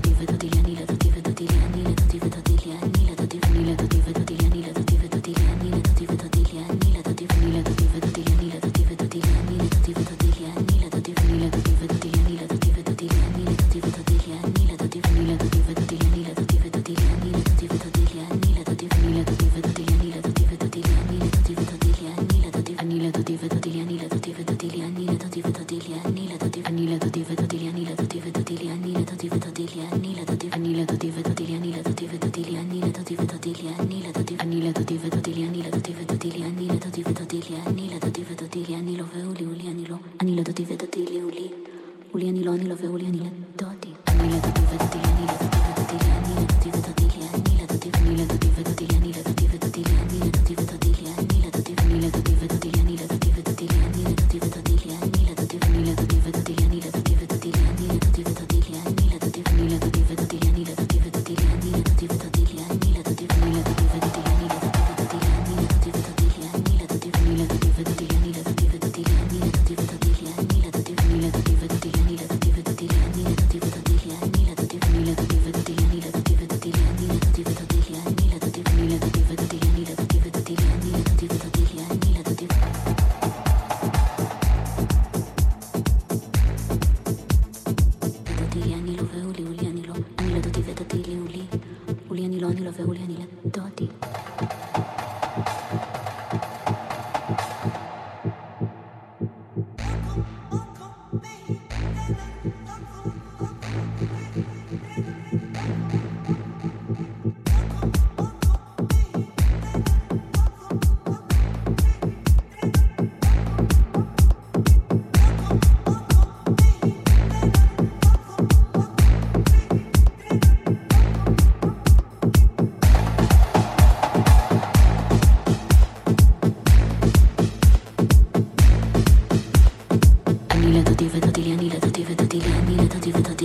diva, the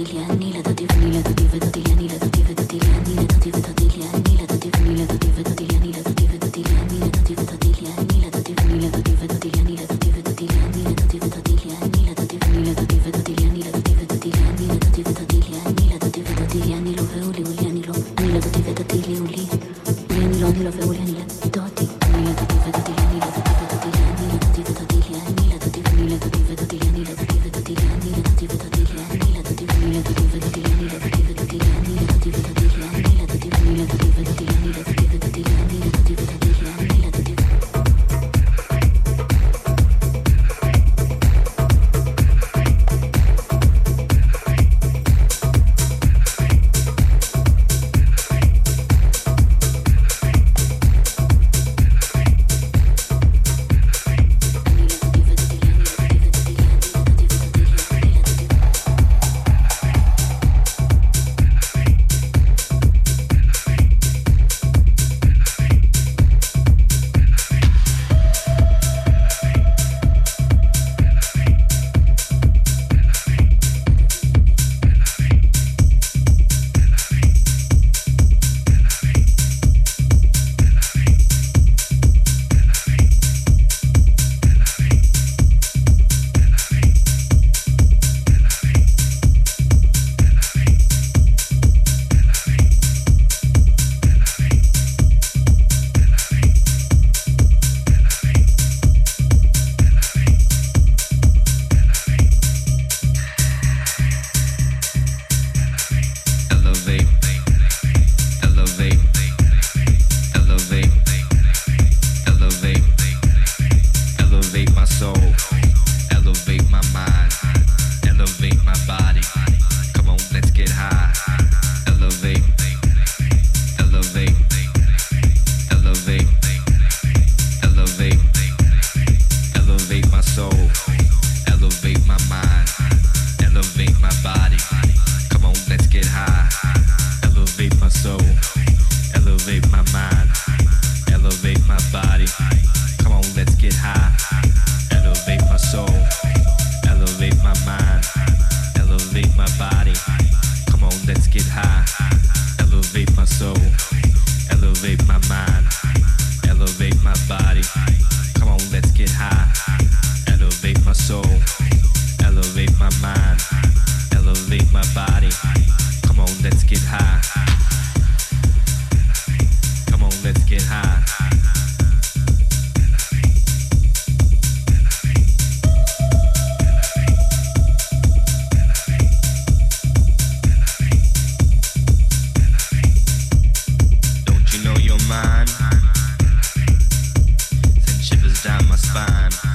天 down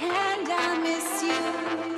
And I miss you.